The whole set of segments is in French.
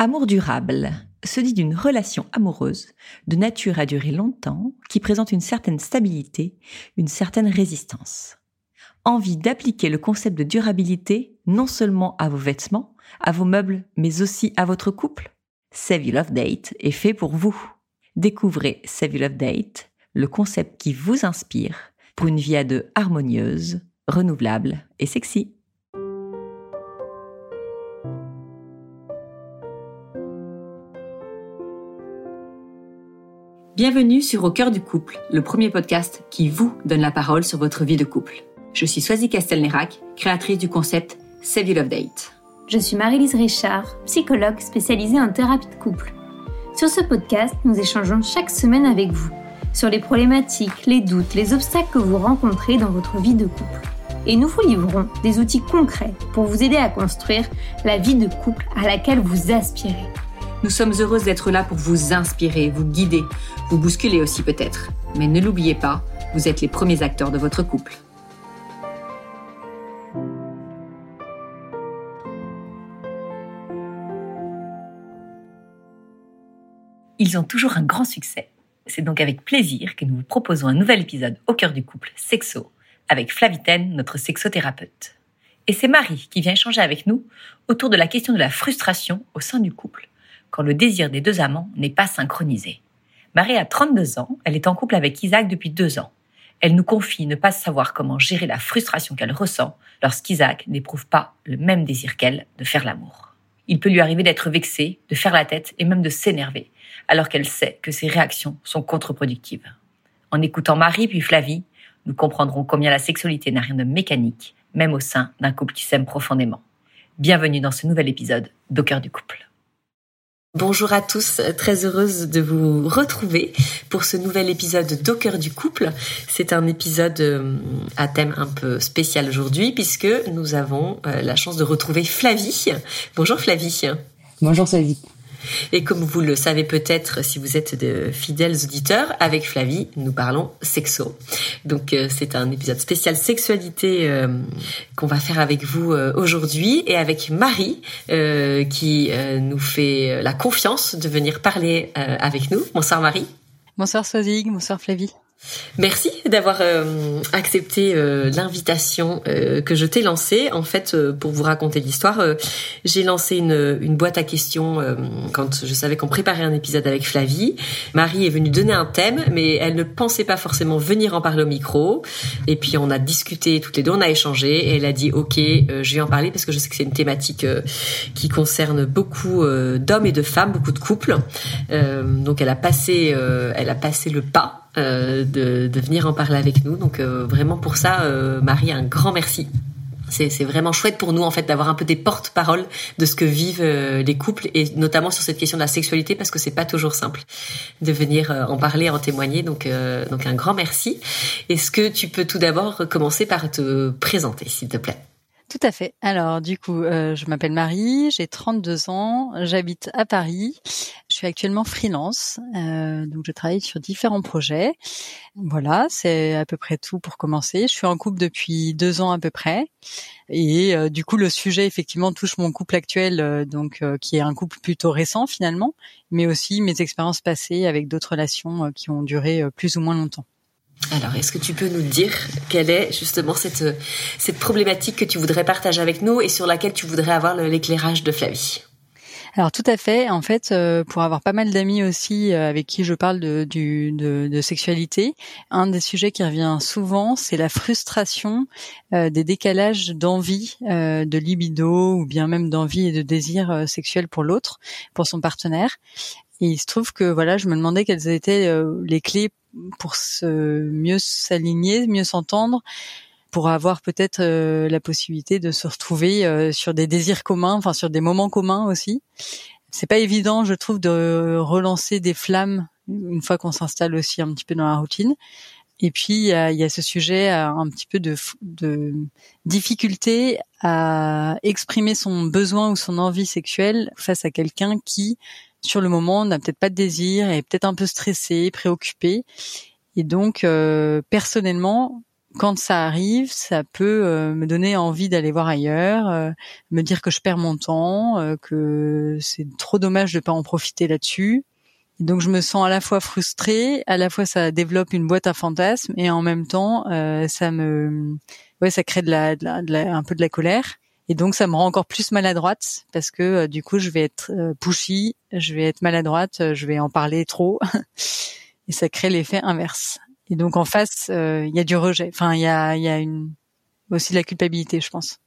Amour durable se dit d'une relation amoureuse de nature à durer longtemps qui présente une certaine stabilité, une certaine résistance. Envie d'appliquer le concept de durabilité non seulement à vos vêtements, à vos meubles, mais aussi à votre couple? Save Love Date est fait pour vous. Découvrez Save You Love Date, le concept qui vous inspire pour une vie à deux harmonieuse, renouvelable et sexy. Bienvenue sur Au cœur du couple, le premier podcast qui vous donne la parole sur votre vie de couple. Je suis Swazi Castelnerac, créatrice du concept Save You Love Date. Je suis Marie-Lise Richard, psychologue spécialisée en thérapie de couple. Sur ce podcast, nous échangeons chaque semaine avec vous sur les problématiques, les doutes, les obstacles que vous rencontrez dans votre vie de couple. Et nous vous livrons des outils concrets pour vous aider à construire la vie de couple à laquelle vous aspirez. Nous sommes heureuses d'être là pour vous inspirer, vous guider, vous bousculer aussi peut-être. Mais ne l'oubliez pas, vous êtes les premiers acteurs de votre couple. Ils ont toujours un grand succès. C'est donc avec plaisir que nous vous proposons un nouvel épisode au cœur du couple sexo avec Flavitaine, notre sexothérapeute. Et c'est Marie qui vient échanger avec nous autour de la question de la frustration au sein du couple quand le désir des deux amants n'est pas synchronisé. Marie a 32 ans, elle est en couple avec Isaac depuis deux ans. Elle nous confie ne pas savoir comment gérer la frustration qu'elle ressent lorsqu'Isaac n'éprouve pas le même désir qu'elle de faire l'amour. Il peut lui arriver d'être vexé, de faire la tête et même de s'énerver, alors qu'elle sait que ses réactions sont contre-productives. En écoutant Marie puis Flavie, nous comprendrons combien la sexualité n'a rien de mécanique, même au sein d'un couple qui s'aime profondément. Bienvenue dans ce nouvel épisode d'Au du couple. Bonjour à tous, très heureuse de vous retrouver pour ce nouvel épisode d'Au du couple. C'est un épisode euh, à thème un peu spécial aujourd'hui puisque nous avons euh, la chance de retrouver Flavie. Bonjour Flavie. Bonjour Flavie. Et comme vous le savez peut-être si vous êtes de fidèles auditeurs, avec Flavie, nous parlons sexo. Donc euh, c'est un épisode spécial sexualité euh, qu'on va faire avec vous euh, aujourd'hui et avec Marie qui nous fait la confiance de venir parler avec nous. Bonsoir Marie. Bonsoir Swazig, bonsoir Flavie. Merci d'avoir euh, accepté euh, l'invitation euh, que je t'ai lancée. En fait, pour vous raconter l'histoire, j'ai lancé une, une, boîte à questions quand je savais qu'on préparait un épisode avec Flavie. Marie est venue donner un thème, mais elle ne pensait pas forcément venir en parler au micro. Et puis on a discuté toutes les deux, on a échangé, et elle a dit OK, je vais en parler parce que je sais que c'est une thématique qui concerne beaucoup d'hommes et de femmes, beaucoup de couples. donc elle a passé, elle a passé le pas euh, de, venir en parler avec nous. Donc euh, vraiment pour ça, euh, Marie, un grand merci. C'est vraiment chouette pour nous en fait d'avoir un peu des porte-paroles de ce que vivent les couples et notamment sur cette question de la sexualité parce que c'est pas toujours simple de venir en parler, en témoigner. Donc donc un grand merci. Est-ce que tu peux tout d'abord commencer par te présenter s'il te plaît? Tout à fait. Alors du coup, je m'appelle Marie, j'ai 32 ans, j'habite à Paris. Je suis actuellement freelance, euh, donc je travaille sur différents projets. Voilà, c'est à peu près tout pour commencer. Je suis en couple depuis deux ans à peu près, et euh, du coup le sujet effectivement touche mon couple actuel, donc qui est un couple plutôt récent finalement, mais aussi mes expériences passées avec d'autres relations qui ont duré plus ou moins longtemps. Alors, est-ce que tu peux nous dire quelle est justement cette, cette problématique que tu voudrais partager avec nous et sur laquelle tu voudrais avoir l'éclairage de Flavie? Alors tout à fait. En fait, euh, pour avoir pas mal d'amis aussi euh, avec qui je parle de, du, de, sexualité, un des sujets qui revient souvent, c'est la frustration euh, des décalages d'envie, de libido ou bien même d'envie et de désir sexuel pour l'autre, pour son partenaire. Et il se trouve que voilà, je me demandais quelles étaient les clés pour se mieux s'aligner, mieux s'entendre, pour avoir peut-être euh, la possibilité de se retrouver euh, sur des désirs communs, enfin sur des moments communs aussi. C'est pas évident, je trouve, de relancer des flammes une fois qu'on s'installe aussi un petit peu dans la routine. Et puis il y a, ce sujet euh, un petit peu de, de difficulté à exprimer son besoin ou son envie sexuelle face à quelqu'un qui sur le moment, n'a peut-être pas de désir, est peut-être un peu stressé, préoccupé. Et donc, euh, personnellement, quand ça arrive, ça peut euh, me donner envie d'aller voir ailleurs, euh, me dire que je perds mon temps, euh, que c'est trop dommage de pas en profiter là-dessus. Donc je me sens à la fois frustrée, à la fois ça développe une boîte à fantasmes et en même temps ça me, ouais, ça crée de la, de la, un peu de la colère. Et donc ça me rend encore plus maladroite parce que du coup je vais être pushy, je vais être maladroite, je vais en parler trop et ça crée l'effet inverse. Et donc en face, euh, il y a du rejet. Enfin, il y a, y a une, aussi de la culpabilité, je pense.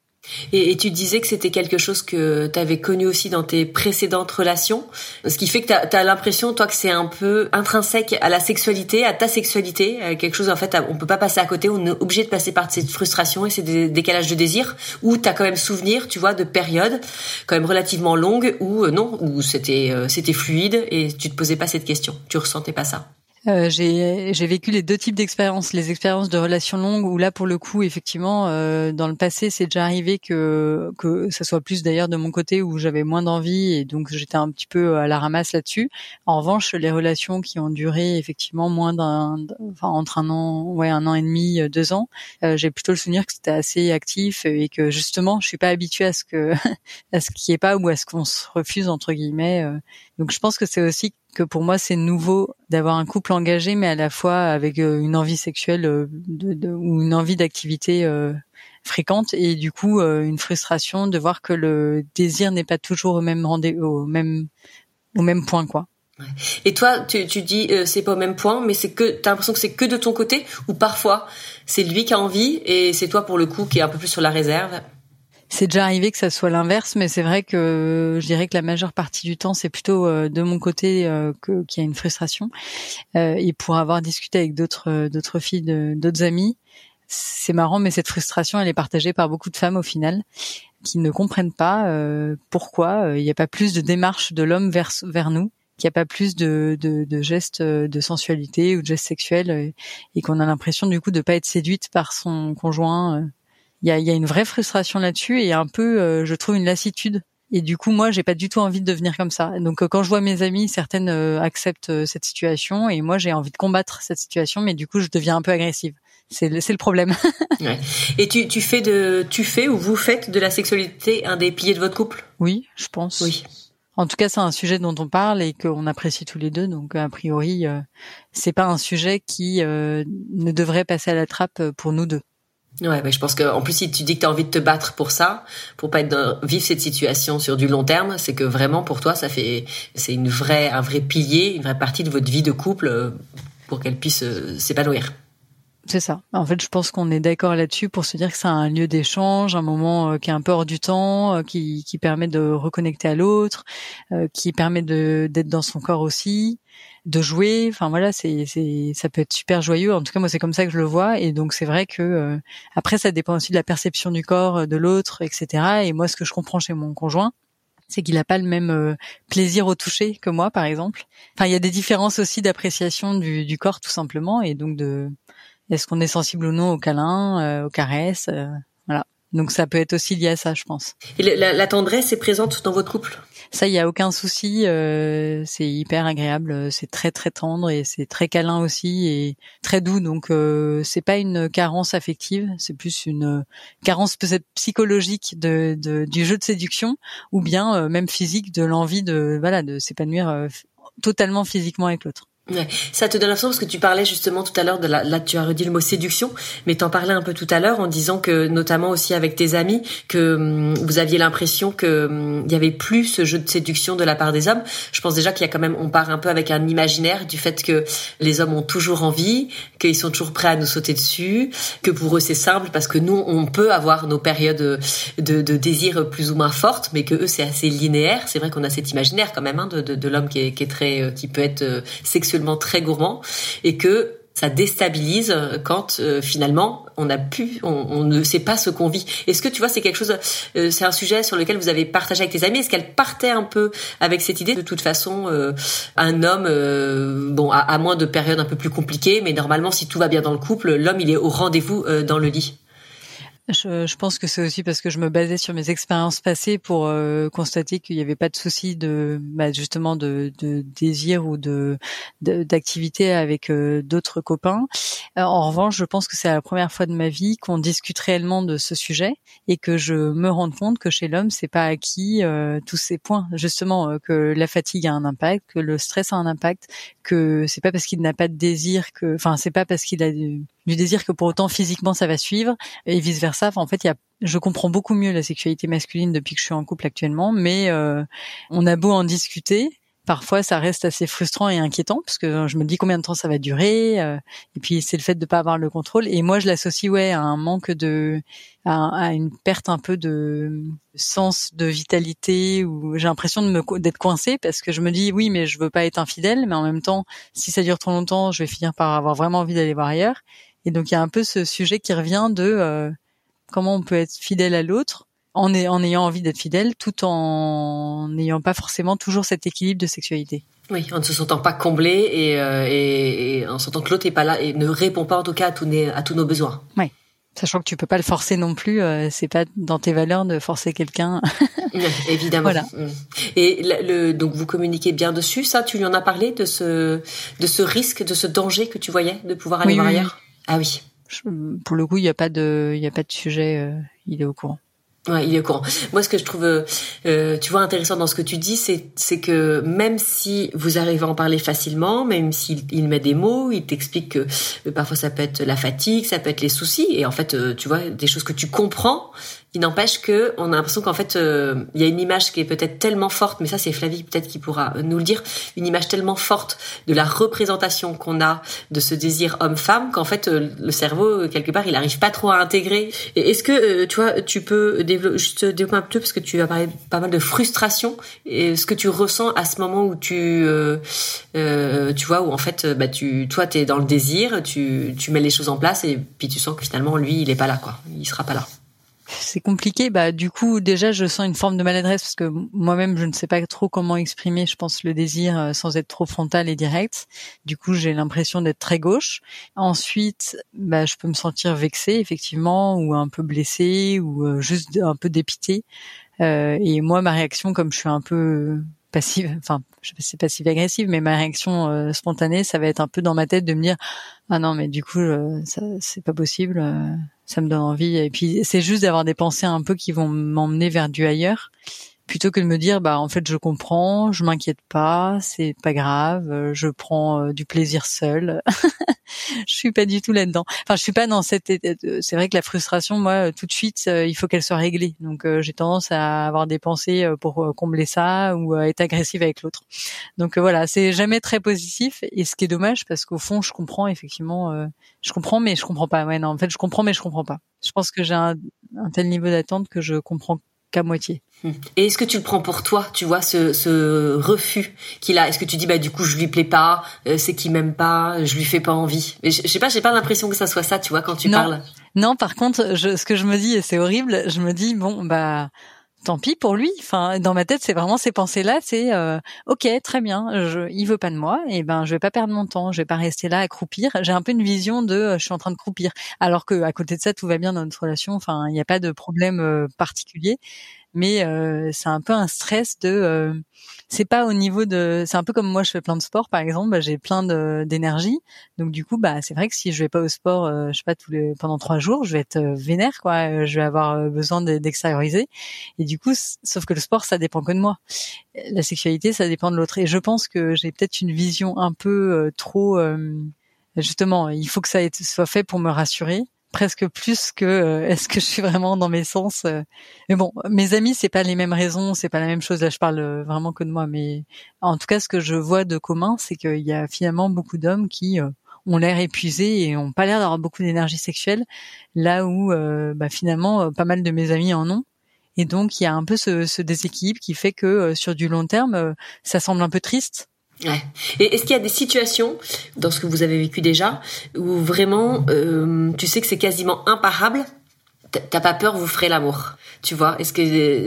Et, et, tu disais que c'était quelque chose que tu avais connu aussi dans tes précédentes relations, ce qui fait que tu as, l'impression, toi, que c'est un peu intrinsèque à la sexualité, à ta sexualité, quelque chose, en fait, on peut pas passer à côté, on est obligé de passer par cette frustration et ces décalages de désir, où tu as quand même souvenir, tu vois, de périodes quand même relativement longues, où euh, non, où c'était euh, c'était fluide et tu te posais pas cette question, tu ressentais pas ça. Euh, j'ai vécu les deux types d'expériences, les expériences de relations longues où là pour le coup effectivement euh, dans le passé c'est déjà arrivé que que ça soit plus d'ailleurs de mon côté où j'avais moins d'envie et donc j'étais un petit peu à la ramasse là-dessus. En revanche les relations qui ont duré effectivement moins d'un enfin entre un an ouais un an et demi euh, deux ans euh, j'ai plutôt le souvenir que c'était assez actif et que justement je suis pas habituée à ce que à ce qui est pas ou à ce qu'on se refuse entre guillemets. Donc je pense que c'est aussi que pour moi c'est nouveau d'avoir un couple engagé, mais à la fois avec euh, une envie sexuelle euh, ou une envie d'activité euh, fréquente et du coup une frustration de voir que le désir n'est pas toujours au même rendez au même au même point quoi. Et toi, tu, tu dis c'est pas au même point, mais c'est que t'as l'impression que c'est que de ton côté ou parfois c'est lui qui a envie et c'est toi pour le coup qui est un peu plus sur la réserve? C'est déjà arrivé que ça soit l'inverse, mais c'est vrai que je dirais que la majeure partie du temps, c'est plutôt euh, de mon côté euh, qu'il y a une frustration. Euh, et pour avoir discuté avec d'autres d'autres filles, d'autres amis, c'est marrant, mais cette frustration, elle est partagée par beaucoup de femmes au final, qui ne comprennent pas pourquoi il n'y a pas plus de démarche de l'homme vers nous qu'il n'y a pas plus de, gestes de sensualité ou de gestes sexuels et qu'on a l'impression du coup de pas être séduite par son conjoint il y a, y a, une vraie frustration là-dessus et un peu, euh, je trouve, une lassitude. Et du coup, moi, j'ai pas du tout envie de devenir comme ça. Donc, euh, quand je vois mes amis, certaines euh, acceptent cette situation et moi, j'ai envie de combattre cette situation, mais du coup, je deviens un peu agressive. C'est le, le problème. ouais. Et tu, tu fais de, tu fais ou vous faites de la sexualité un des piliers de votre couple? Oui, je pense. Oui. En tout cas, c'est un sujet dont on parle et qu'on apprécie tous les deux. Donc, a priori, euh, c'est pas un sujet qui ne devrait passer à la trappe pour nous deux. Ouais, mais je pense que en plus si tu dis que tu as envie de te battre pour ça, pour pas être vivre cette situation sur du long terme, c'est que vraiment pour toi ça fait c'est une vraie un vrai pilier, une vraie partie de votre vie de couple euh, pour qu'elle puisse euh, s'épanouir. C'est ça. En fait, je pense qu'on est d'accord là-dessus pour se dire que c'est un lieu d'échange, un moment euh, qui est un peu hors du temps, qui, qui permet de reconnecter à l'autre, qui permet de d'être dans son corps aussi de jouer. Enfin voilà, c'est ça peut être super joyeux. En tout cas, moi c'est comme ça que je le vois. Et donc c'est vrai que euh, après ça dépend aussi de la perception du corps euh, de l'autre, etc. Et moi ce que je comprends chez mon conjoint, c'est qu'il n'a pas le même euh, plaisir au toucher que moi, par exemple. Enfin, il y a des différences aussi d'appréciation du, du, corps, tout simplement, et donc de est-ce qu'on est sensible ou non aux câlins, aux caresses, voilà. Donc ça peut être aussi lié à ça, je pense. Et la, la tendresse est présente dans votre couple? Ça, il y a aucun souci. Euh, c'est hyper agréable, c'est très très tendre et c'est très câlin aussi et très doux. Donc euh, c'est pas une carence affective, c'est plus une carence peut-être psychologique de, de, du jeu de séduction ou bien euh, même physique de l'envie de voilà de s'épanouir euh, totalement physiquement avec l'autre. Ouais. Ça te donne l'impression parce que tu parlais justement tout à l'heure de la, là tu as redit le mot séduction, mais t'en parlais un peu tout à l'heure en disant que notamment aussi avec tes amis que hum, vous aviez l'impression que hum, il y avait plus ce jeu de séduction de la part des hommes. Je pense déjà qu'il y a quand même on part un peu avec un imaginaire du fait que les hommes ont toujours envie, qu'ils sont toujours prêts à nous sauter dessus, que pour eux c'est simple parce que nous on peut avoir nos périodes de, de désir plus ou moins fortes, mais que eux c'est assez linéaire. C'est vrai qu'on a cet imaginaire quand même hein, de, de, de l'homme qui est, qui est très euh, qui peut être euh, très gourmand et que ça déstabilise quand euh, finalement on a pu, on, ne sait pas ce qu'on vit. Est-ce que tu vois, c'est quelque chose, euh, c'est un sujet sur lequel vous avez partagé avec tes amis? Est-ce qu'elle partait un peu avec cette idée? De toute façon, euh, un homme, bon, à, moins de périodes un peu plus compliquées, mais normalement, si tout va bien dans le couple, l'homme il est au rendez-vous dans le lit. Je, je, pense que c'est aussi parce que je me basais sur mes expériences passées pour euh, constater qu'il n'y avait pas de souci de bah, justement de, de, désir ou de d'activité avec euh, d'autres copains. Euh, en revanche, je pense que c'est la première fois de ma vie qu'on discute réellement de ce sujet et que je me rends compte que chez l'homme, c'est pas acquis tous ces points. Justement, que la fatigue a un impact, que le stress a un impact, que c'est pas parce qu'il n'a pas de désir que, enfin, c'est pas parce qu'il a du, désir que pour autant physiquement ça va suivre et vice versa. En fait, il y a, je comprends beaucoup mieux la sexualité masculine depuis que je suis en couple actuellement, mais euh, on a beau en discuter, parfois ça reste assez frustrant et inquiétant parce que je me dis combien de temps ça va durer euh, et puis c'est le fait de pas avoir le contrôle et moi je l'associe ouais à un manque de à, une perte un peu de sens de vitalité ou j'ai l'impression de me d'être coincée parce que je me dis oui mais je veux pas être infidèle mais en même temps si ça dure trop longtemps je vais finir par avoir vraiment envie d'aller voir ailleurs et donc il y a un peu ce sujet qui revient de euh, comment on peut être fidèle à l'autre en, en ayant envie d'être fidèle, tout en n'ayant pas forcément toujours cet équilibre de sexualité. Oui, en ne se sentant pas comblé et, euh, et, et en sentant que l'autre n'est pas là et ne répond pas en tout cas à tous, à tous nos besoins. Oui. Sachant que tu peux pas le forcer non plus, euh, c'est pas dans tes valeurs de forcer quelqu'un. Évidemment. Voilà. Mm. Et le, donc vous communiquez bien dessus, ça Tu lui en as parlé de ce de ce risque, de ce danger que tu voyais de pouvoir aller voir ailleurs? Ah oui. pour le coup, il n'y a pas de il y a pas de sujet. Euh, il est au courant. Ouais, il est au courant. Moi, ce que je trouve, euh, tu vois, intéressant dans ce que tu dis, c'est que même si vous arrivez à en parler facilement, même s'il il met des mots, il t'explique que euh, parfois ça peut être la fatigue, ça peut être les soucis, et en fait, euh, tu vois, des choses que tu comprends, il n'empêche que on a l'impression qu'en fait euh, il y a une image qui est peut-être tellement forte, mais ça c'est Flavie peut-être qui pourra nous le dire, une image tellement forte de la représentation qu'on a de ce désir homme-femme qu'en fait euh, le cerveau quelque part il n'arrive pas trop à intégrer. Et est-ce que euh, tu vois tu peux développer, juste développer un peu parce que tu as parlé pas mal de frustration. Et ce que tu ressens à ce moment où tu tu vois où en fait bah tu toi t'es dans le désir, tu tu mets les choses en place et puis tu sens que finalement lui il est pas là quoi, il sera pas là c'est compliqué. Bah, du coup, déjà, je sens une forme de maladresse parce que moi-même, je ne sais pas trop comment exprimer, je pense, le désir euh, sans être trop frontal et direct. Du coup, j'ai l'impression d'être très gauche. Ensuite, bah, je peux me sentir vexée, effectivement, ou un peu blessée, ou euh, juste un peu dépitée. Euh, et moi, ma réaction, comme je suis un peu passive, enfin, je sais pas si c'est passive agressive, mais ma réaction euh, spontanée, ça va être un peu dans ma tête de me dire ah non mais du coup ça c'est pas possible, ça me donne envie. Et puis c'est juste d'avoir des pensées un peu qui vont m'emmener vers du ailleurs plutôt que de me dire bah en fait je comprends, je m'inquiète pas, c'est pas grave, euh, je prends euh, du plaisir seul. je suis pas du tout là-dedans. Enfin, je suis pas dans cette c'est vrai que la frustration moi tout de suite euh, il faut qu'elle soit réglée. Donc j'ai tendance à avoir des pensées pour combler ça ou être agressive avec l'autre. Donc voilà, c'est jamais très positif et ce qui est dommage parce qu'au fond je comprends effectivement je comprends mais je comprends pas. Ouais non, en fait je comprends mais je comprends pas. Je pense que j'ai un tel niveau d'attente que je comprends qu'à moitié. Hmm. Et est-ce que tu le prends pour toi, tu vois, ce, ce refus qu'il a? Est-ce que tu dis bah du coup je lui plais pas, euh, c'est qu'il m'aime pas, je lui fais pas envie? Je, je sais pas, j'ai pas l'impression que ça soit ça, tu vois, quand tu parles. Non, par contre, je, ce que je me dis et c'est horrible, je me dis bon bah tant pis pour lui. Enfin, dans ma tête, c'est vraiment ces pensées-là. C'est euh, ok, très bien. Je, il veut pas de moi. Et ben, je vais pas perdre mon temps. Je vais pas rester là à croupir. J'ai un peu une vision de, euh, je suis en train de croupir. Alors que à côté de ça, tout va bien dans notre relation. Enfin, il n'y a pas de problème euh, particulier mais euh, c'est un peu un stress de c'est pas au niveau de c'est un peu comme moi je fais plein de sport par exemple bah, j'ai plein d'énergie. Donc du coup bah c'est vrai que si je vais pas au sport euh, je sais pas tous les pendant trois jours je vais être vénère quoi. Je vais avoir besoin d'extérioriser. Et du coup sauf que le sport ça dépend que de moi. La sexualité ça dépend de l'autre. Et je pense que j'ai peut-être une vision un peu trop justement il faut que ça soit fait pour me rassurer presque plus que euh, est-ce que je suis vraiment dans mes sens euh. mais bon mes amis c'est pas les mêmes raisons c'est pas la même chose. Là je parle euh, vraiment que de moi mais en tout cas ce que je vois de commun c'est qu'il y a finalement beaucoup d'hommes qui ont l'air épuisés et ont pas l'air d'avoir beaucoup d'énergie sexuelle là où bah, finalement pas mal de mes amis en ont. Et donc il y a un peu ce déséquilibre qui fait que sur du long terme ça semble un peu triste Ouais. Et est-ce qu'il y a des situations dans ce que vous avez vécu déjà où vraiment euh, tu sais que c'est quasiment imparable t'as pas peur, vous ferez l'amour? Tu vois, est-ce que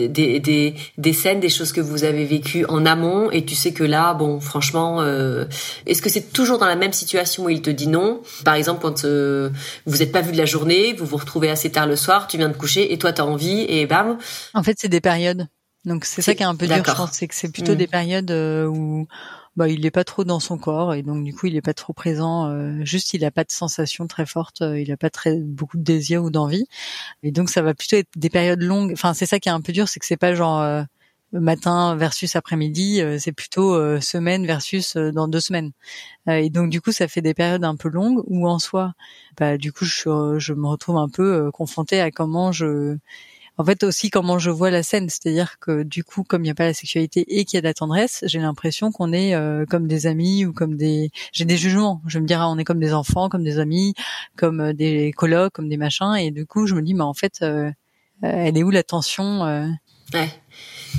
des, des, des scènes, des choses que vous avez vécues en amont et tu sais que là, bon, franchement, euh, est-ce que c'est toujours dans la même situation où il te dit non? Par exemple, quand euh, vous n'êtes pas vu de la journée, vous vous retrouvez assez tard le soir, tu viens de coucher et toi t'as envie et bam. En fait, c'est des périodes. Donc c'est ça qui est un peu dur, je pense, c'est que c'est plutôt hmm. des périodes euh, où bah il est pas trop dans son corps et donc du coup il est pas trop présent. Euh, juste il a pas de sensation très forte, euh, il a pas très beaucoup de désir ou d'envie et donc ça va plutôt être des périodes longues. Enfin c'est ça qui est un peu dur, c'est que c'est pas genre euh, matin versus après-midi, c'est plutôt semaine versus dans deux semaines. et donc du coup ça fait des périodes un peu longues où en soi, bah du coup je, je me retrouve un peu confrontée à comment je en fait aussi comment je vois la scène, c'est-à-dire que du coup, comme il n'y a pas la sexualité et qu'il y a de la tendresse, j'ai l'impression qu'on est euh, comme des amis ou comme des, j'ai des jugements. Je me dirais, on est comme des enfants, comme des amis, comme euh, des colocs, comme des machins, et du coup, je me dis, mais en fait, euh, elle est où la tension Ouais.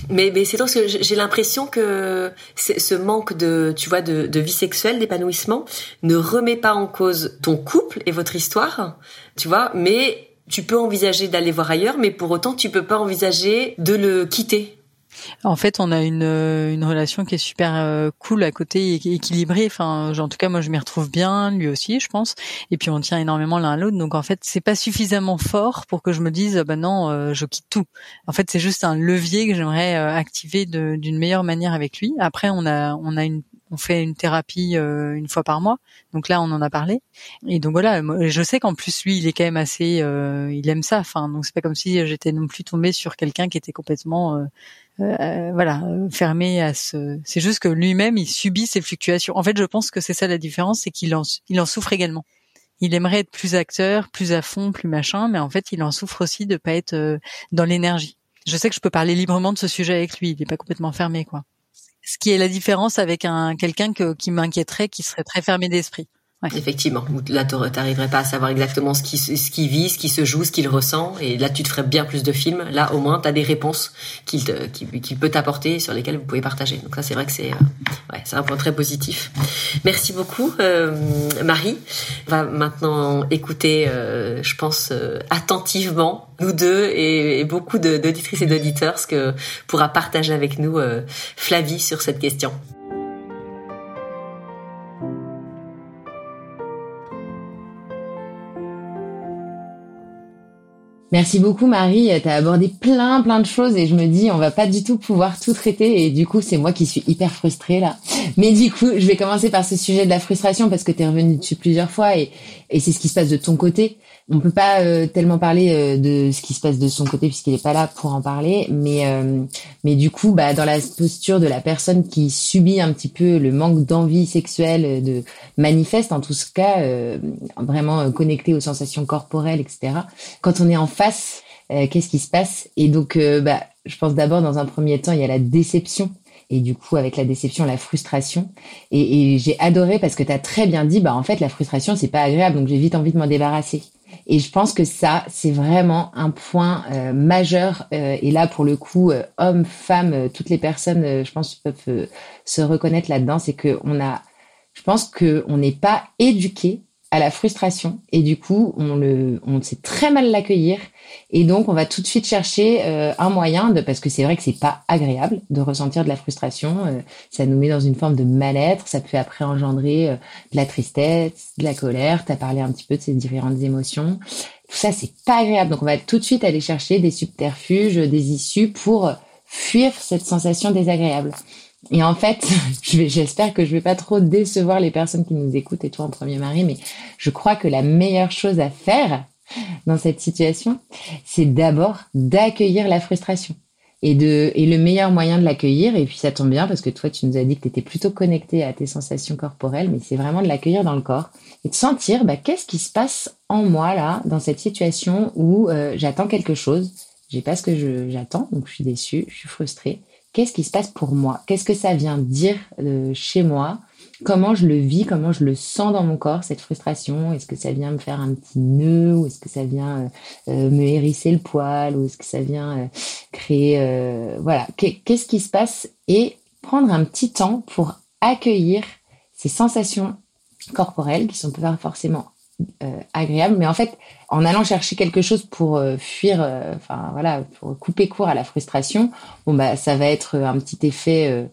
Mais, mais c'est parce que j'ai l'impression que ce manque de, tu vois, de vie sexuelle, d'épanouissement, ne remet pas en cause ton couple et votre histoire, tu vois, mais tu peux envisager d'aller voir ailleurs, mais pour autant, tu peux pas envisager de le quitter. En fait, on a une, euh, une relation qui est super euh, cool à côté équilibrée. Enfin, en tout cas, moi, je m'y retrouve bien, lui aussi, je pense. Et puis, on tient énormément l'un à l'autre. Donc, en fait, c'est pas suffisamment fort pour que je me dise, bah non, euh, je quitte tout. En fait, c'est juste un levier que j'aimerais activer d'une meilleure manière avec lui. Après, on a, on a une, on fait une thérapie euh, une fois par mois. Donc là, on en a parlé. Et donc voilà, je sais qu'en plus lui, il est quand même assez, euh, il aime ça. Enfin, donc c'est pas comme si j'étais non plus tombée sur quelqu'un qui était complètement, euh, voilà, fermé à ce. C'est juste que lui-même, il subit ces fluctuations. En fait, je pense que c'est ça la différence, c'est qu'il en, il en souffre également. Il aimerait être plus acteur, plus à fond, plus machin, mais en fait, il en souffre aussi de pas être dans l'énergie. Je sais que je peux parler librement de ce sujet avec lui. Il n'est pas complètement fermé, quoi ce qui est la différence avec un quelqu'un qui m'inquiéterait, qui serait très fermé d'esprit. Effectivement, là tu n'arriverais pas à savoir exactement ce qui ce qui vit, ce qui se joue, ce qu'il ressent, et là tu te ferais bien plus de films. Là au moins tu as des réponses qu'il peut t'apporter sur lesquelles vous pouvez partager. Donc ça c'est vrai que c'est euh, ouais, c'est un point très positif. Merci beaucoup euh, Marie. On va maintenant écouter, euh, je pense attentivement nous deux et, et beaucoup d'auditrices et d'auditeurs ce que pourra partager avec nous Flavie sur cette question. Merci beaucoup Marie, tu as abordé plein plein de choses et je me dis on va pas du tout pouvoir tout traiter et du coup c'est moi qui suis hyper frustrée là. Mais du coup je vais commencer par ce sujet de la frustration parce que tu es revenu dessus plusieurs fois et c'est ce qui se passe de ton côté on peut pas euh, tellement parler euh, de ce qui se passe de son côté puisqu'il est pas là pour en parler, mais euh, mais du coup, bah dans la posture de la personne qui subit un petit peu le manque d'envie sexuelle, de manifeste en tout cas vraiment connecté aux sensations corporelles, etc. Quand on est en face, qu'est-ce qui se passe? Et donc, bah, je pense d'abord dans un premier temps, il y a la déception. Et du coup avec la déception la frustration. Et, et j'ai adoré parce que tu as très bien dit bah en fait la frustration c'est pas agréable. Donc j'ai vite envie de m'en débarrasser et je pense que ça, c'est vraiment un point euh, majeur. Euh, et là, pour le coup, euh, hommes, femmes, toutes les personnes, je pense, peuvent se reconnaître là-dedans. C'est que on a, je pense que on n'est pas éduqué à la frustration. Et du coup on le on sait très mal l'accueillir. Et donc on va tout de suite chercher euh, un moyen de parce que c'est vrai que c'est pas agréable de ressentir de la frustration euh, ça nous met dans une forme de mal-être ça peut après engendrer euh, de la tristesse de la colère. Tu as parlé un petit peu de ces différentes émotions. Tout ça c'est pas agréable. Donc on va tout de suite aller chercher des subterfuges des issues pour fuir cette sensation désagréable et en fait, j'espère que je vais pas trop décevoir les personnes qui nous écoutent et toi en premier mari, mais je crois que la meilleure chose à faire dans cette situation, c'est d'abord d'accueillir la frustration. Et, de, et le meilleur moyen de l'accueillir, et puis ça tombe bien parce que toi tu nous as dit que tu étais plutôt connecté à tes sensations corporelles, mais c'est vraiment de l'accueillir dans le corps et de sentir bah, qu'est-ce qui se passe en moi là, dans cette situation où euh, j'attends quelque chose, j'ai pas ce que j'attends, donc je suis déçue, je suis frustrée qu'est-ce qui se passe pour moi? Qu'est-ce que ça vient dire euh, chez moi? Comment je le vis? Comment je le sens dans mon corps, cette frustration? Est-ce que ça vient me faire un petit nœud Ou est-ce que ça vient euh, euh, me hérisser le poil Ou est-ce que ça vient créer... voilà, qu'est-ce qui se passe? Et prendre un petit temps pour accueillir ces sensations corporelles qui sont pas forcément agréable. Mais en fait, en allant chercher quelque chose pour fuir, enfin voilà, pour couper court à la frustration, bon bah ça va être un petit effet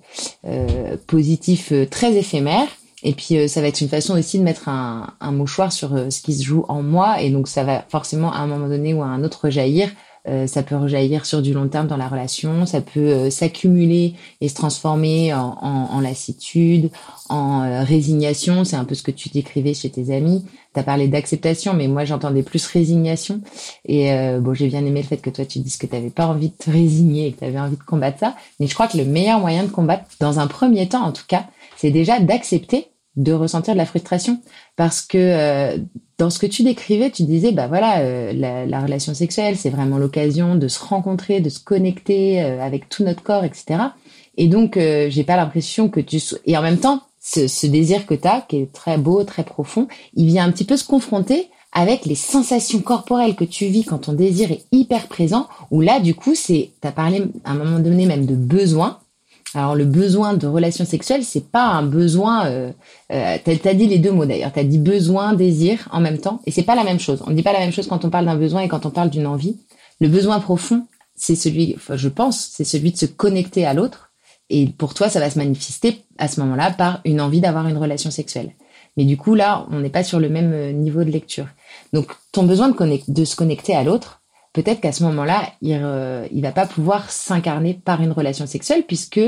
positif très éphémère. Et puis ça va être une façon aussi de mettre un, un mouchoir sur ce qui se joue en moi, et donc ça va forcément à un moment donné ou à un autre jaillir euh, ça peut rejaillir sur du long terme dans la relation, ça peut euh, s'accumuler et se transformer en, en, en lassitude, en euh, résignation. C'est un peu ce que tu décrivais chez tes amis. Tu as parlé d'acceptation, mais moi j'entendais plus résignation. Et bon, j'ai bien aimé le fait que toi tu dises que tu n'avais pas envie de te résigner et que tu avais envie de combattre ça. Mais je crois que le meilleur moyen de combattre, dans un premier temps en tout cas, c'est déjà d'accepter de ressentir de la frustration parce que euh, dans ce que tu décrivais, tu disais bah voilà euh, la, relation sexuelle c'est vraiment l'occasion de se rencontrer, de se connecter euh, avec tout notre corps, etc. Et donc j'ai pas l'impression que tu et en même temps ce, ce désir que tu as qui est très beau, très profond, il vient un petit peu se confronter avec les sensations corporelles que tu vis quand ton désir est hyper présent, où là, du coup, c'est, t'as parlé à un moment donné même de besoin, alors le besoin de relation sexuelle, c'est pas un besoin. Euh, euh, t'as as dit les deux mots d'ailleurs. T'as dit besoin, désir en même temps, et c'est pas la même chose. On ne dit pas la même chose quand on parle d'un besoin et quand on parle d'une envie. Le besoin profond, c'est celui, enfin, je pense, c'est celui de se connecter à l'autre. Et pour toi, ça va se manifester à ce moment-là par une envie d'avoir une relation sexuelle. Mais du coup, là, on n'est pas sur le même euh, niveau de lecture. Donc, ton besoin de, de se connecter à l'autre, peut-être qu'à ce moment-là, il, euh, va pas pouvoir s'incarner par une relation sexuelle puisque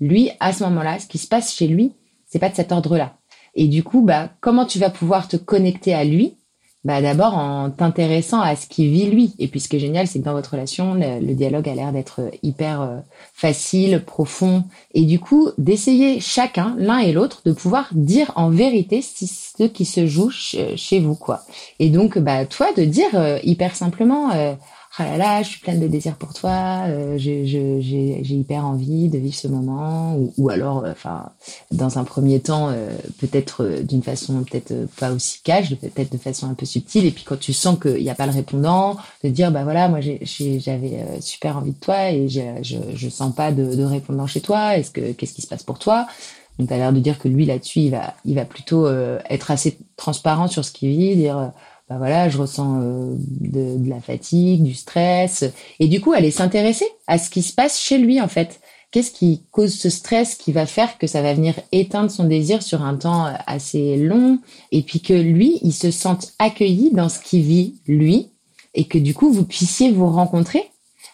lui, à ce moment-là, ce qui se passe chez lui, c'est pas de cet ordre-là. Et du coup, bah, comment tu vas pouvoir te connecter à lui bah, d'abord en t'intéressant à ce qu'il vit lui. Et puis ce qui est génial, c'est que dans votre relation, le, dialogue a l'air d'être hyper euh, facile, profond. Et du coup, d'essayer chacun, l'un et l'autre, de pouvoir dire en vérité ce qui se joue chez vous, quoi. Et donc, bah, toi, de dire euh, hyper simplement, euh, ah là là, je suis pleine de désir pour toi, euh, j'ai hyper envie de vivre ce moment, ou, ou alors, euh, enfin, dans un premier temps, euh, peut-être euh, d'une façon peut-être pas aussi cash, peut-être de façon un peu subtile, et puis quand tu sens qu'il n'y a pas le répondant, de dire bah voilà, moi j'avais super envie de toi et je, je sens pas de, de répondant chez toi, est-ce que qu'est-ce qui se passe pour toi? Donc, as l'air de dire que lui, là-dessus, il va, il va plutôt être assez transparent sur ce qu'il vit, dire bah voilà, je ressens euh, de, la fatigue, du stress, et du coup, aller s'intéresser à ce qui se passe chez lui en fait. Qu'est-ce qui cause ce stress qui va faire que ça va venir éteindre son désir sur un temps euh, assez long, et puis que lui, il se sente accueilli dans ce qu'il vit lui, et que du coup, vous puissiez vous rencontrer,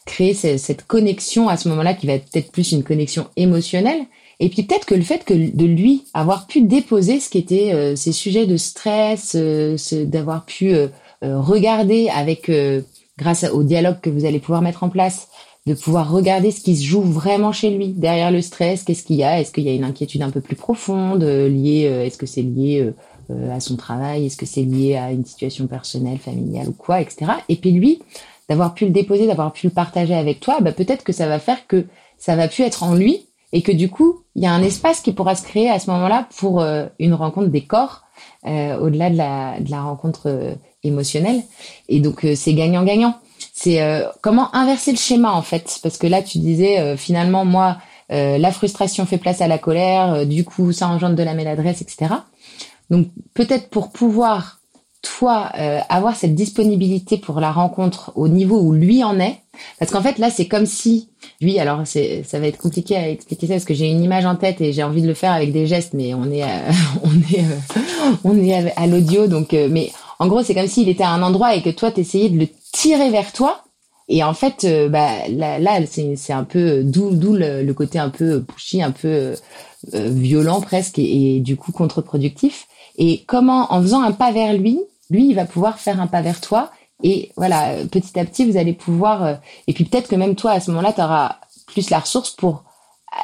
créer cette connexion à ce moment-là qui va être peut-être plus une connexion émotionnelle, et puis peut-être que le fait que de lui avoir pu déposer ce qui était euh, ses sujets de stress, euh, d'avoir pu euh, regarder avec grâce au dialogue que vous allez pouvoir mettre en place, de pouvoir regarder ce qui se joue vraiment chez lui derrière le stress. Qu'est-ce qu'il y a? Est-ce qu'il y a une inquiétude un peu plus profonde liée Est-ce que c'est lié à son travail? Est-ce que c'est lié à une situation personnelle, familiale ou quoi, etc. Et puis lui, d'avoir pu le déposer, d'avoir pu le partager avec toi, bah peut-être que ça va faire que ça va pu être en lui et que du coup, il y a un espace qui pourra se créer à ce moment-là pour euh, une rencontre des corps, euh, au-delà de la, de la rencontre euh, émotionnelle. Et donc, c'est gagnant-gagnant. C'est comment inverser le schéma, en fait? Parce que là, tu disais, finalement, moi, la frustration fait place à la colère, du coup, ça engendre de la maladresse, etc. Donc, peut-être pour pouvoir toi euh, avoir cette disponibilité pour la rencontre au niveau où lui en est parce qu'en fait là c'est comme si lui alors c'est ça va être compliqué à expliquer ça parce que j'ai une image en tête et j'ai envie de le faire avec des gestes mais on est on est euh, on est à, l'audio donc euh, mais en gros c'est comme s'il était à un endroit et que toi t'essayais de le tirer vers toi. Et en fait bah là, là c'est c'est un peu d'où d'où le, côté un peu pushy un peu violent presque et, et du coup contre-productif et comment, en faisant un pas vers lui, lui, il va pouvoir faire un pas vers toi. Et voilà, petit à petit, vous allez pouvoir... Euh, et puis peut-être que même toi, à ce moment-là, tu auras plus la ressource pour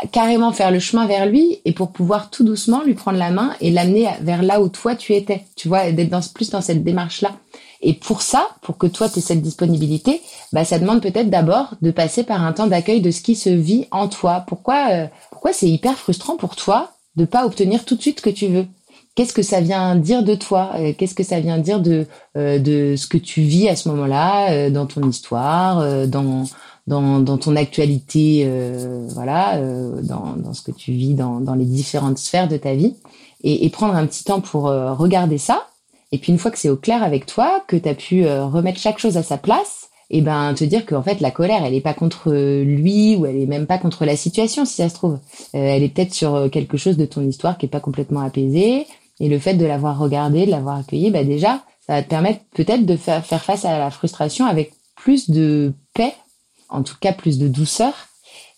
euh, carrément faire le chemin vers lui et pour pouvoir tout doucement lui prendre la main et l'amener vers là où toi tu étais. Tu vois, d'être dans, plus dans cette démarche-là. Et pour ça, pour que toi tu aies cette disponibilité, bah ça demande peut-être d'abord de passer par un temps d'accueil de ce qui se vit en toi. Pourquoi euh, pourquoi c'est hyper frustrant pour toi de pas obtenir tout de suite ce que tu veux? Qu'est-ce que ça vient dire de toi? Euh, Qu'est-ce que ça vient dire de euh, de ce que tu vis à ce moment-là euh, dans ton histoire, dans dans, ton actualité, voilà, dans, dans ce que tu vis dans, dans les différentes sphères de ta vie, et, prendre un petit temps pour regarder ça, Et puis une fois que c'est au clair avec toi, que tu as pu remettre chaque chose à sa place, et ben te dire qu'en fait la colère elle est pas contre lui ou elle est même pas contre la situation si ça se trouve. Elle est peut-être sur quelque chose de ton histoire qui est pas complètement apaisé et le fait de l'avoir regardé de l'avoir accueilli bah déjà ça va te permettre peut-être de faire, faire face à la frustration avec plus de paix en tout cas plus de douceur.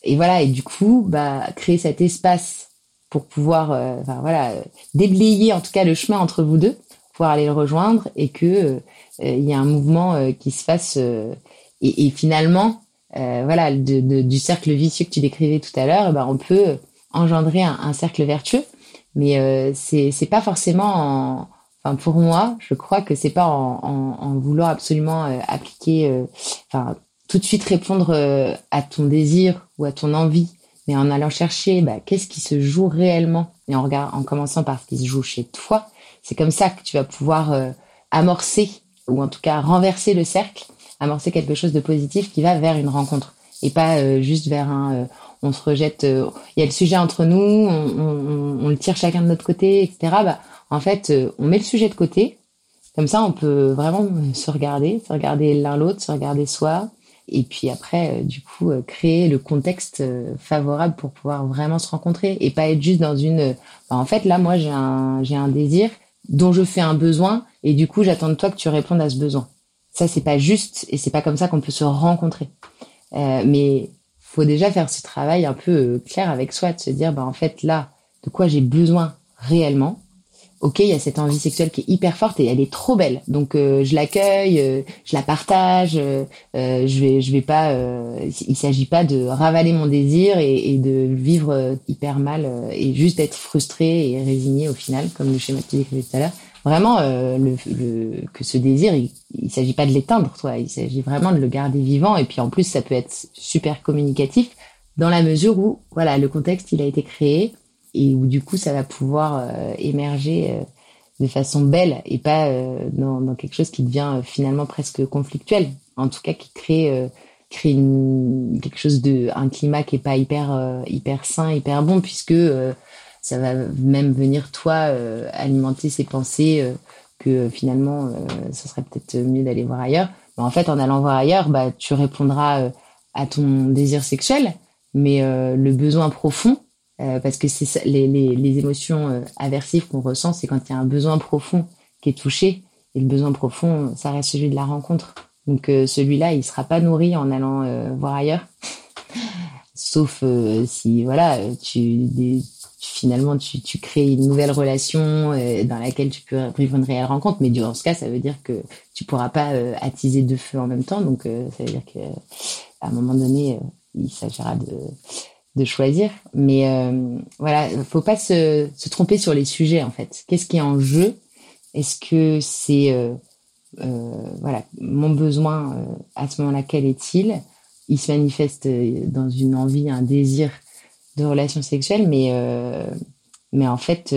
Et voilà et du coup bah créer cet espace pour pouvoir euh, enfin, voilà déblayer en tout cas le chemin entre vous deux pouvoir aller le rejoindre et que euh, il y a un mouvement euh, qui se fasse et, finalement voilà du cercle vicieux que tu décrivais tout à l'heure bah, on peut engendrer un cercle vertueux mais c'est c'est pas forcément en, Enfin, pour moi, je crois que c'est pas en, en, en, voulant absolument appliquer, enfin, tout de suite répondre euh, à ton désir ou à ton envie, mais en allant chercher bah, qu'est-ce qui se joue réellement. Et en, regard, en commençant par ce qui se joue chez toi, c'est comme ça que tu vas pouvoir euh, amorcer ou en tout cas renverser le cercle, amorcer quelque chose de positif qui va vers une rencontre et pas euh, juste vers un on se rejette, il y a le sujet entre nous, on, le tire chacun de notre côté, etc. Bah, en fait, on met le sujet de côté, comme ça on peut vraiment se regarder, se regarder l'un l'autre, se regarder soi, et puis après, euh, du coup, euh, créer le contexte euh, favorable pour pouvoir vraiment se rencontrer et pas être juste dans une. Bah, en fait, là, moi, j'ai un j'ai un désir dont je fais un besoin et du coup, j'attends de toi que tu répondes à ce besoin. Ça, c'est pas juste et c'est pas comme ça qu'on peut se rencontrer. Euh, mais faut déjà faire ce travail un peu clair avec soi, de se dire, bah en fait, là, de quoi j'ai besoin réellement ok, il y a cette envie sexuelle qui est hyper forte et elle est trop belle. Donc euh, je l'accueille, euh, je la partage. Euh, je vais, je vais pas. il s'agit pas de ravaler mon désir et, et de vivre hyper mal et juste d'être frustré et résigné au final, comme le schéma que tu décrivais tout à l'heure. Vraiment, le, que ce désir, il, il s'agit pas de l'éteindre, toi. Il s'agit vraiment de le garder vivant. Et puis en plus, ça peut être super communicatif dans la mesure où, voilà, le contexte, il a été créé et où du coup ça va pouvoir euh, émerger euh, de façon belle et pas euh, dans, dans, quelque chose qui devient finalement presque conflictuel. En tout cas, qui crée crée quelque chose de un climat qui est pas hyper hyper sain, hyper bon puisque ça va même venir toi alimenter ces pensées que finalement ce serait peut-être mieux d'aller voir ailleurs. En fait, en allant voir ailleurs, bah tu répondras à ton désir sexuel, mais le besoin profond euh, parce que c'est les, émotions euh, aversives qu'on ressent, c'est quand il y a un besoin profond qui est touché. Et le besoin profond, ça reste celui de la rencontre. Donc euh, celui-là, il sera pas nourri en allant voir ailleurs. Sauf si voilà, tu finalement tu, crées une nouvelle relation dans laquelle tu peux vivre une réelle rencontre. Mais dans ce cas, ça veut dire que tu pourras pas attiser deux feux en même temps. Donc ça veut dire que à un moment donné, il s'agira de de choisir. Mais euh, voilà, faut pas se, se, tromper sur les sujets en fait. Qu'est-ce qui est en jeu? Est-ce que c'est euh, euh, voilà mon besoin euh, à ce moment-là Quel est-il? Il se manifeste dans une envie, un désir de relation sexuelle, mais mais en fait,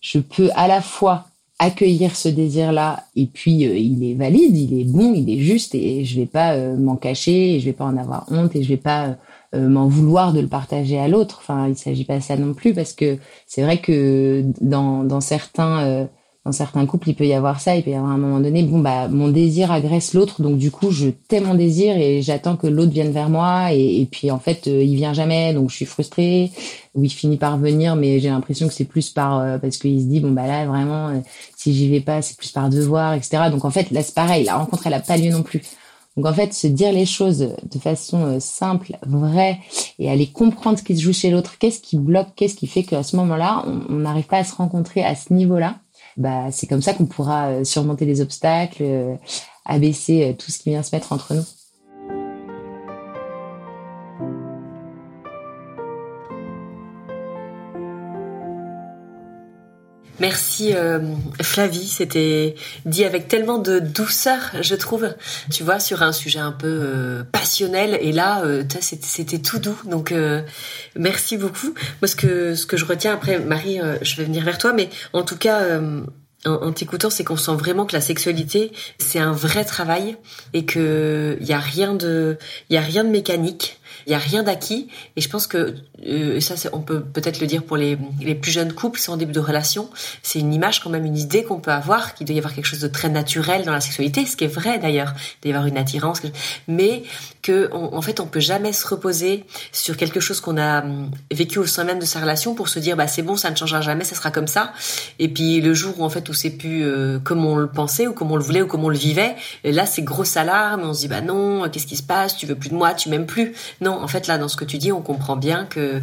je peux à la fois accueillir ce désir-là et puis il est valide, il est bon, il est juste et je vais pas m'en cacher, je vais pas en avoir honte et je vais pas euh, m'en vouloir de le partager à l'autre. Enfin, il s'agit pas de ça non plus parce que c'est vrai que dans, dans certains euh, dans certains couples, il peut y avoir ça. Il peut y avoir un moment donné, bon bah mon désir agresse l'autre, donc du coup je tais mon désir et j'attends que l'autre vienne vers moi et, puis en fait euh, il vient jamais, donc je suis frustrée. Ou il finit par venir, mais j'ai l'impression que c'est plus par parce qu'il se dit bon bah là vraiment si j'y vais pas c'est plus par devoir, etc. Donc en fait là c'est pareil, la rencontre elle a pas lieu non plus. Donc en fait, se dire les choses de façon euh, simple, vraie, et aller comprendre ce qui se joue chez l'autre, qu'est-ce qui bloque, qu'est-ce qui fait qu'à ce moment-là, on n'arrive pas à se rencontrer à ce niveau-là. Bah, c'est comme ça qu'on pourra euh, surmonter les obstacles, euh, abaisser tout ce qui vient se mettre entre nous. Merci euh, Flavie, c'était dit avec tellement de douceur, je trouve. Tu vois, sur un sujet un peu euh, passionnel, et là, euh, c'était tout doux. Donc, merci beaucoup. Moi, ce que ce que je retiens après, Marie, je vais venir vers toi, mais en tout cas. En, t'écoutant, c'est qu'on sent vraiment que la sexualité, c'est un vrai travail et que il y a rien de, y a rien de mécanique Il y a rien d'acquis et je pense que euh, ça, on peut peut-être le dire pour les, les plus jeunes couples sont en début de relation. C'est une image quand même, une idée qu'on peut avoir qu'il doit y avoir quelque chose de très naturel dans la sexualité, ce qui est vrai d'ailleurs, il doit y avoir une attirance, mais que en fait on peut jamais se reposer sur quelque chose qu'on a hum, vécu au sein même de sa relation pour se dire bah c'est bon, ça ne changera jamais, ça sera comme ça. Et puis le jour où en fait où c'est plus euh, comme on le pensait ou comme on le voulait ou comme on le vivait, là c'est grosse alarme, on se dit bah non, qu'est-ce qui se passe, tu veux plus de moi, tu m'aimes plus. En fait là dans ce que tu dis, on comprend bien que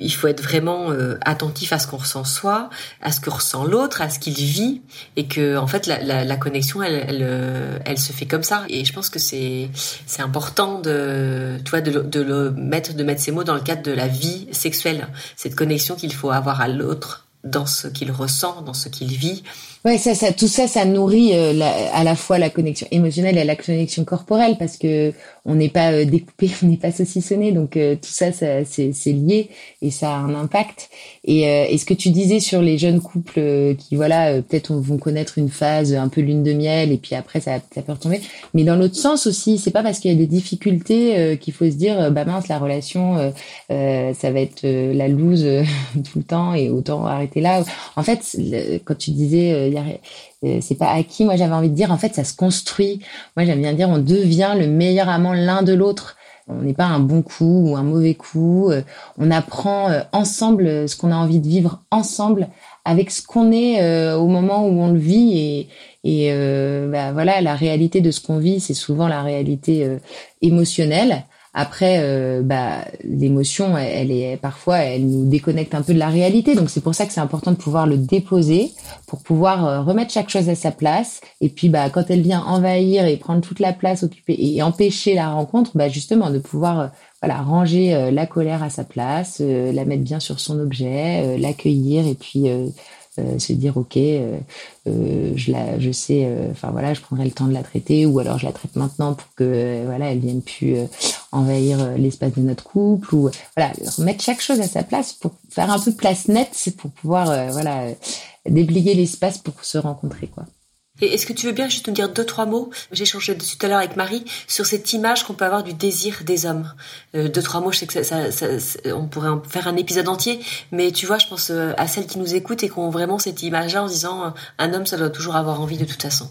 il faut être vraiment euh, attentif à ce qu'on ressent soi, à ce que ressent l'autre, à ce qu'il vit, et que en fait la, connexion, elle, elle, euh, elle, se fait comme ça. Et je pense que c'est c'est important de, tu vois, de, de le mettre, de mettre ces mots dans le cadre de la vie sexuelle, cette connexion qu'il faut avoir à l'autre dans ce qu'il ressent, dans ce qu'il vit, Ouais, ça, ça, tout ça, ça nourrit euh, à la fois la connexion émotionnelle et la connexion corporelle parce que on n'est pas euh, découpé, on n'est pas saucissonné, donc euh, tout ça, ça c'est, lié et ça a un impact. Et, et, ce que tu disais sur les jeunes couples qui, voilà, peut-être vont connaître une phase un peu lune de miel et puis après ça, peut retomber. Mais dans l'autre sens aussi, c'est pas parce qu'il y a des difficultés qu'il faut se dire, bah mince, la relation, ça va être la loose tout le temps et autant arrêter là. En fait, quand tu disais euh, c'est pas acquis. Moi, j'avais envie de dire, en fait, ça se construit. Moi, j'aime bien dire, on devient le meilleur amant l'un de l'autre. On n'est pas un bon coup ou un mauvais coup. Euh, on apprend euh, ensemble ce qu'on a envie de vivre ensemble avec ce qu'on est au moment où on le vit et, et bah, voilà la réalité de ce qu'on vit c'est souvent la réalité émotionnelle après, euh, bah, l'émotion, elle, est parfois, elle nous déconnecte un peu de la réalité. Donc c'est pour ça que c'est important de pouvoir le déposer, pour pouvoir euh, remettre chaque chose à sa place. Et puis, bah, quand elle vient envahir et prendre toute la place, occuper et empêcher la rencontre, bah, justement, de pouvoir, euh, voilà, ranger la colère à sa place, la mettre bien sur son objet, l'accueillir et puis euh, se dire ok euh, euh, je la je sais enfin voilà je prendrai le temps de la traiter ou alors je la traite maintenant pour que voilà elle vienne plus envahir l'espace de notre couple ou voilà remettre chaque chose à sa place pour faire un peu place nette c'est pour pouvoir voilà déblayer l'espace pour se rencontrer quoi et est-ce que tu veux bien juste nous dire deux, trois mots? J'ai dessus tout à l'heure avec Marie sur cette image qu'on peut avoir du désir des hommes. Euh, deux, trois mots, je sais que ça, ça, on pourrait en faire un épisode entier, mais tu vois, je pense euh, à celles qui nous écoutent et qui ont vraiment cette image-là en disant euh, un homme, ça doit toujours avoir envie de toute façon.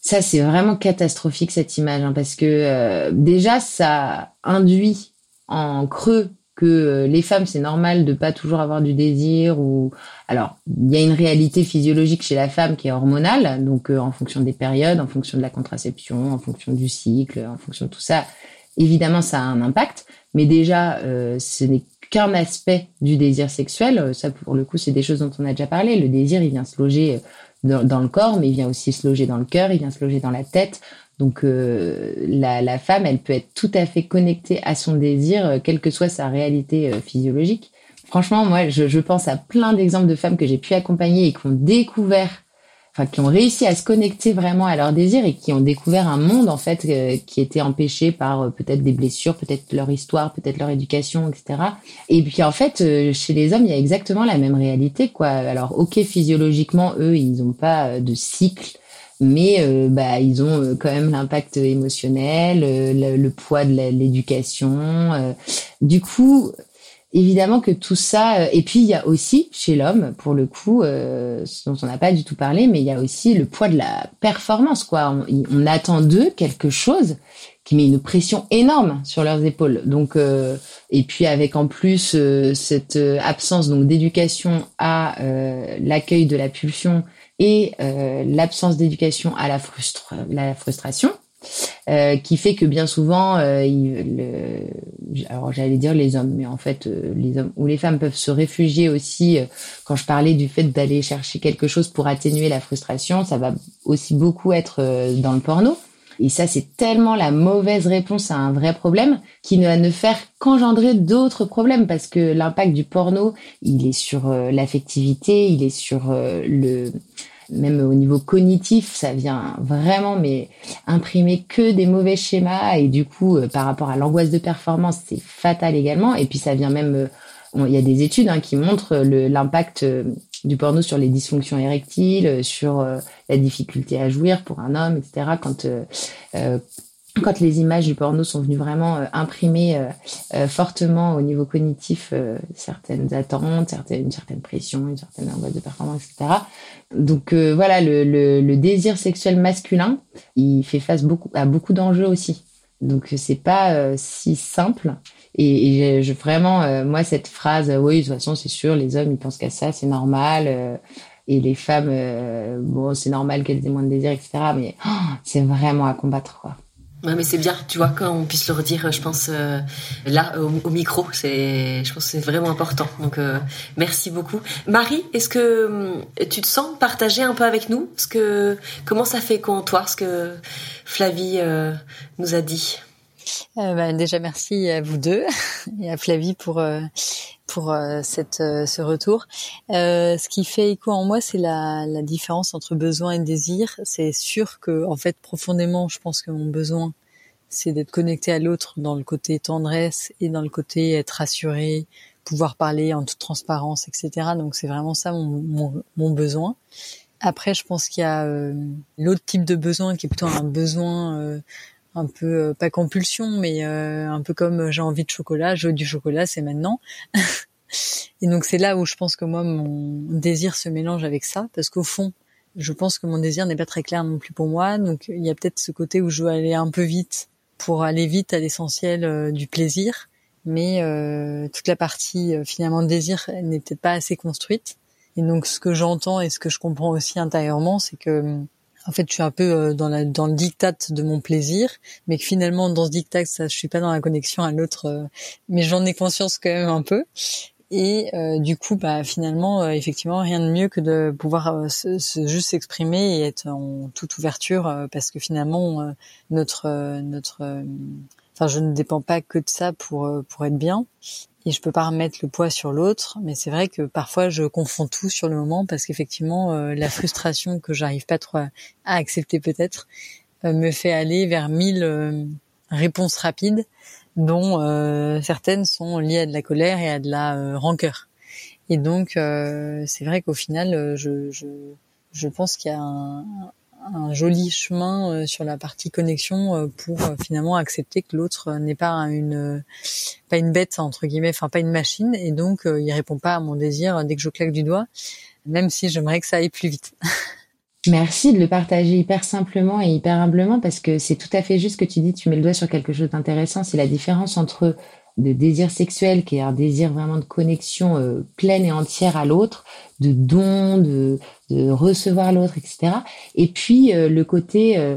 Ça, c'est vraiment catastrophique cette image, hein, parce que euh, déjà, ça induit en creux que euh, les femmes c'est normal de pas toujours avoir du désir ou alors il y a une réalité physiologique chez la femme qui est hormonale donc euh, en fonction des périodes en fonction de la contraception en fonction du cycle en fonction de tout ça évidemment ça a un impact. Mais déjà euh, ce n'est qu'un aspect du désir sexuel. Ça pour le coup c'est des choses dont on a déjà parlé. Le désir il vient se loger dans le corps mais il vient aussi se loger dans le cœur il vient se loger dans la tête donc euh, la, la, femme, elle peut être tout à fait connectée à son désir, euh, quelle que soit sa réalité euh, physiologique. Franchement, moi, je, je pense à plein d'exemples de femmes que j'ai pu accompagner et qui ont découvert, enfin, qui ont réussi à se connecter vraiment à leur désir et qui ont découvert un monde en fait qui était empêché par peut-être des blessures, peut-être leur histoire, peut-être leur éducation, etc. Et puis en fait, chez les hommes, il y a exactement la même réalité, quoi. Alors, ok, physiologiquement, eux, ils n'ont pas de cycle mais euh, bah, ils ont euh, quand même l'impact émotionnel, euh, le, poids de l'éducation. du coup, évidemment que tout ça, et puis il y a aussi chez l'homme, pour le coup, ce dont on n'a pas du tout parlé, mais il y a aussi le poids de la performance. Quoi, on, attend d'eux quelque chose qui met une pression énorme sur leurs épaules. Donc, et puis avec en plus cette absence donc d'éducation à l'accueil de la pulsion et euh, l'absence d'éducation à la, frustration, euh, qui fait que bien souvent, euh, alors j'allais dire les hommes, mais en fait les hommes ou les femmes peuvent se réfugier aussi. Quand je parlais du fait d'aller chercher quelque chose pour atténuer la frustration, ça va aussi beaucoup être dans le porno. Et ça, c'est tellement la mauvaise réponse à un vrai problème qui ne va ne faire qu'engendrer d'autres problèmes parce que l'impact du porno, il est sur euh, l'affectivité, il est sur euh, le même au niveau cognitif, ça vient vraiment mais imprimer que des mauvais schémas et du coup euh, par rapport à l'angoisse de performance, c'est fatal également. Et puis ça vient même il y a des études hein, qui montrent l'impact du porno sur les dysfonctions érectiles, sur la difficulté à jouir pour un homme, etc. Quand quand les images du porno sont venues vraiment euh, imprimer euh, euh, fortement au niveau cognitif certaines attentes, certaines, une certaine pression, une certaine angoisse de performance, etc. Donc voilà, le, le, le, désir sexuel masculin, il fait face beaucoup, à beaucoup d'enjeux aussi. Donc c'est pas si simple. Et, et je, vraiment, moi, cette phrase, oui, de toute façon, c'est sûr, les hommes, ils pensent qu'à ça, c'est normal. et les femmes, bon, c'est normal qu'elles aient moins de désir, etc. Mais oh, c'est vraiment à combattre, quoi. Ouais, mais c'est bien, tu vois, qu'on puisse le redire, je pense, euh, là, au, micro, c'est, je pense que c'est vraiment important. Donc, euh, merci beaucoup. Marie, est-ce que euh, tu te sens partager un peu avec nous? Ce que, Comment ça fait quoi toi, ce que Flavie nous a dit? Bah, Déjà, merci à vous deux et à Flavie pour pour cette ce retour. ce qui fait écho en moi, c'est la, la différence entre besoin et désir. C'est sûr que, en fait, profondément, je pense que mon besoin, c'est d'être connecté à l'autre dans le côté tendresse et dans le côté être rassuré, pouvoir parler en toute transparence, etc. Donc c'est vraiment ça mon, mon, besoin. Après, je pense qu'il y a euh, l'autre type de besoin qui est plutôt un besoin euh, un peu euh, pas compulsion, mais un peu comme j'ai envie de chocolat, je veux du chocolat, c'est maintenant. et donc c'est là où je pense que moi mon désir se mélange avec ça, parce qu'au fond, je pense que mon désir n'est pas très clair non plus pour moi. Donc il y a peut-être ce côté où je veux aller un peu vite pour aller vite à l'essentiel euh, du plaisir, mais euh, toute la partie euh, finalement désir n'est peut-être pas assez construite. Et donc ce que j'entends et ce que je comprends aussi intérieurement, c'est que en fait, je suis un peu dans, la, dans le diktat de mon plaisir, mais que finalement, dans ce diktat, ça, je suis pas dans la connexion à l'autre, mais j'en ai conscience quand même un peu. Et euh, du coup, bah, finalement, euh, effectivement, rien de mieux que de pouvoir euh, se, juste s'exprimer et être en toute ouverture, parce que finalement, notre notre, enfin, je ne dépends pas que de ça pour pour être bien, et je peux pas remettre le poids sur l'autre. Mais c'est vrai que parfois, je confonds tout sur le moment, parce qu'effectivement, la frustration que j'arrive pas trop à, accepter peut-être me fait aller vers mille réponses rapides dont euh, certaines sont liées à de la colère et à de la euh, rancœur. Et donc, euh, c'est vrai qu'au final, je, je, je pense qu'il y a un, un, joli chemin sur la partie connexion pour finalement accepter que l'autre n'est pas une pas une bête entre guillemets, enfin pas une machine, et donc il répond pas à mon désir dès que je claque du doigt, même si j'aimerais que ça aille plus vite. Merci de le partager hyper simplement et hyper humblement parce que c'est tout à fait juste que tu dis. Tu mets le doigt sur quelque chose d'intéressant. C'est la différence entre le désir sexuel, qui est un désir vraiment de connexion euh, pleine et entière à l'autre, de don, de, de recevoir l'autre, etc. Et puis euh, le côté, euh,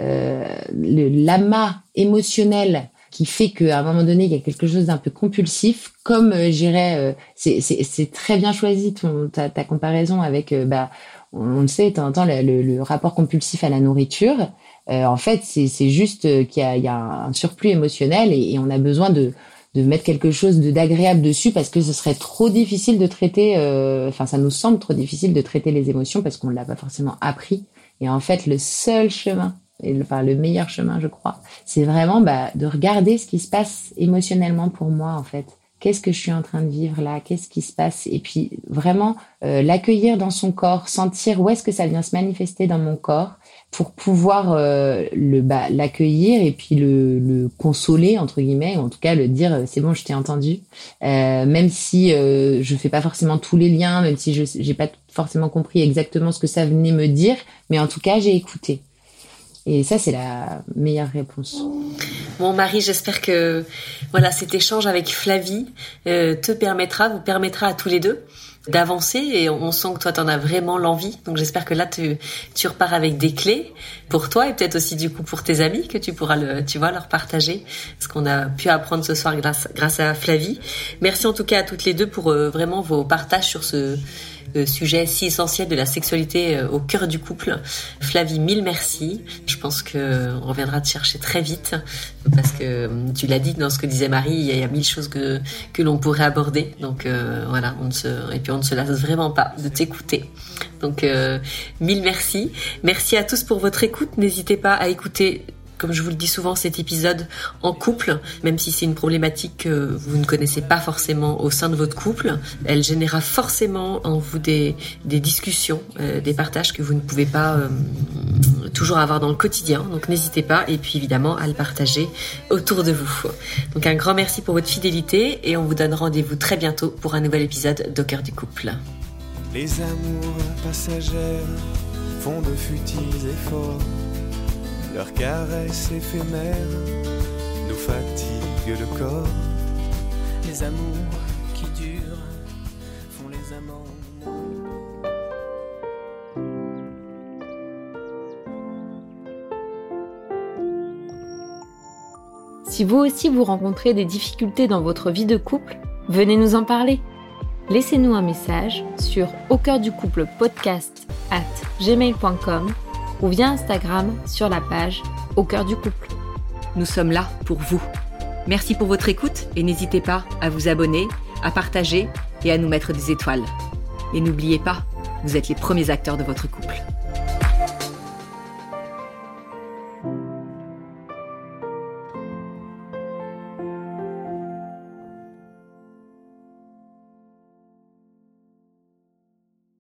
euh l'amas émotionnel qui fait qu'à un moment donné, il y a quelque chose d'un peu compulsif, comme j'irais, c'est très bien choisi ta, comparaison avec, bah, on, le sait, tu entends le, le, rapport compulsif à la nourriture. En fait, c'est juste qu'il y a, un surplus émotionnel et, on a besoin de, de mettre quelque chose d'agréable dessus parce que ce serait trop difficile de traiter. Euh, enfin, ça nous semble trop difficile de traiter les émotions parce qu'on l'a pas forcément appris. Et en fait, le seul chemin, et enfin, le meilleur chemin, je crois, c'est vraiment bah, de regarder ce qui se passe émotionnellement pour moi, en fait qu'est-ce que je suis en train de vivre là, qu'est-ce qui se passe, et puis vraiment euh, l'accueillir dans son corps, sentir où est-ce que ça vient se manifester dans mon corps pour pouvoir euh, le bah, l'accueillir et puis le, le, consoler entre guillemets, ou en tout cas le dire euh, c'est bon, je t'ai entendu, même si je fais pas forcément tous les liens, même si je j'ai pas forcément compris exactement ce que ça venait me dire, mais en tout cas j'ai écouté. Et ça, c'est la meilleure réponse. Bon, Marie, j'espère que voilà cet échange avec Flavie euh, te permettra, vous permettra à tous les deux d'avancer. Et on sent que toi tu en as vraiment l'envie. Donc j'espère que là tu, tu repars avec des clés pour toi et peut-être aussi du coup pour tes amis que tu pourras tu vois leur partager ce qu'on a pu apprendre ce soir grâce à Flavie merci en tout cas à toutes les deux pour euh, vraiment vos partages sur ce sujet si essentiel de la sexualité euh, au cœur du couple. Flavie, mille merci. Je pense que on reviendra te chercher très vite parce que euh, tu l'as dit dans ce que disait Marie, il y a mille choses que que l'on pourrait aborder. Donc euh, voilà, et puis on ne se lasse vraiment pas de t'écouter. Donc mille merci. Merci à tous pour votre écoute. N'hésitez pas à écouter comme je vous le dis souvent, cet épisode en couple, même si c'est une problématique que vous ne connaissez pas forcément au sein de votre couple, elle générera forcément en vous des, des discussions, euh, des partages que vous ne pouvez pas euh, toujours avoir dans le quotidien. Donc n'hésitez pas et puis évidemment à le partager autour de vous. Donc un grand merci pour votre fidélité et on vous donne rendez-vous très bientôt pour un nouvel épisode d'Au cœur du couple. Les amours passagères font de futiles efforts. Leurs caresses éphémères nous fatiguent le corps. Les amours qui durent font les amants. Si vous aussi vous rencontrez des difficultés dans votre vie de couple, venez nous en parler. Laissez-nous un message sur au cœur du couple podcast at gmail.com ou via Instagram sur la page au cœur du couple. Nous sommes là pour vous. Merci pour votre écoute et n'hésitez pas à vous abonner, à partager et à nous mettre des étoiles. Et n'oubliez pas, vous êtes les premiers acteurs de votre couple.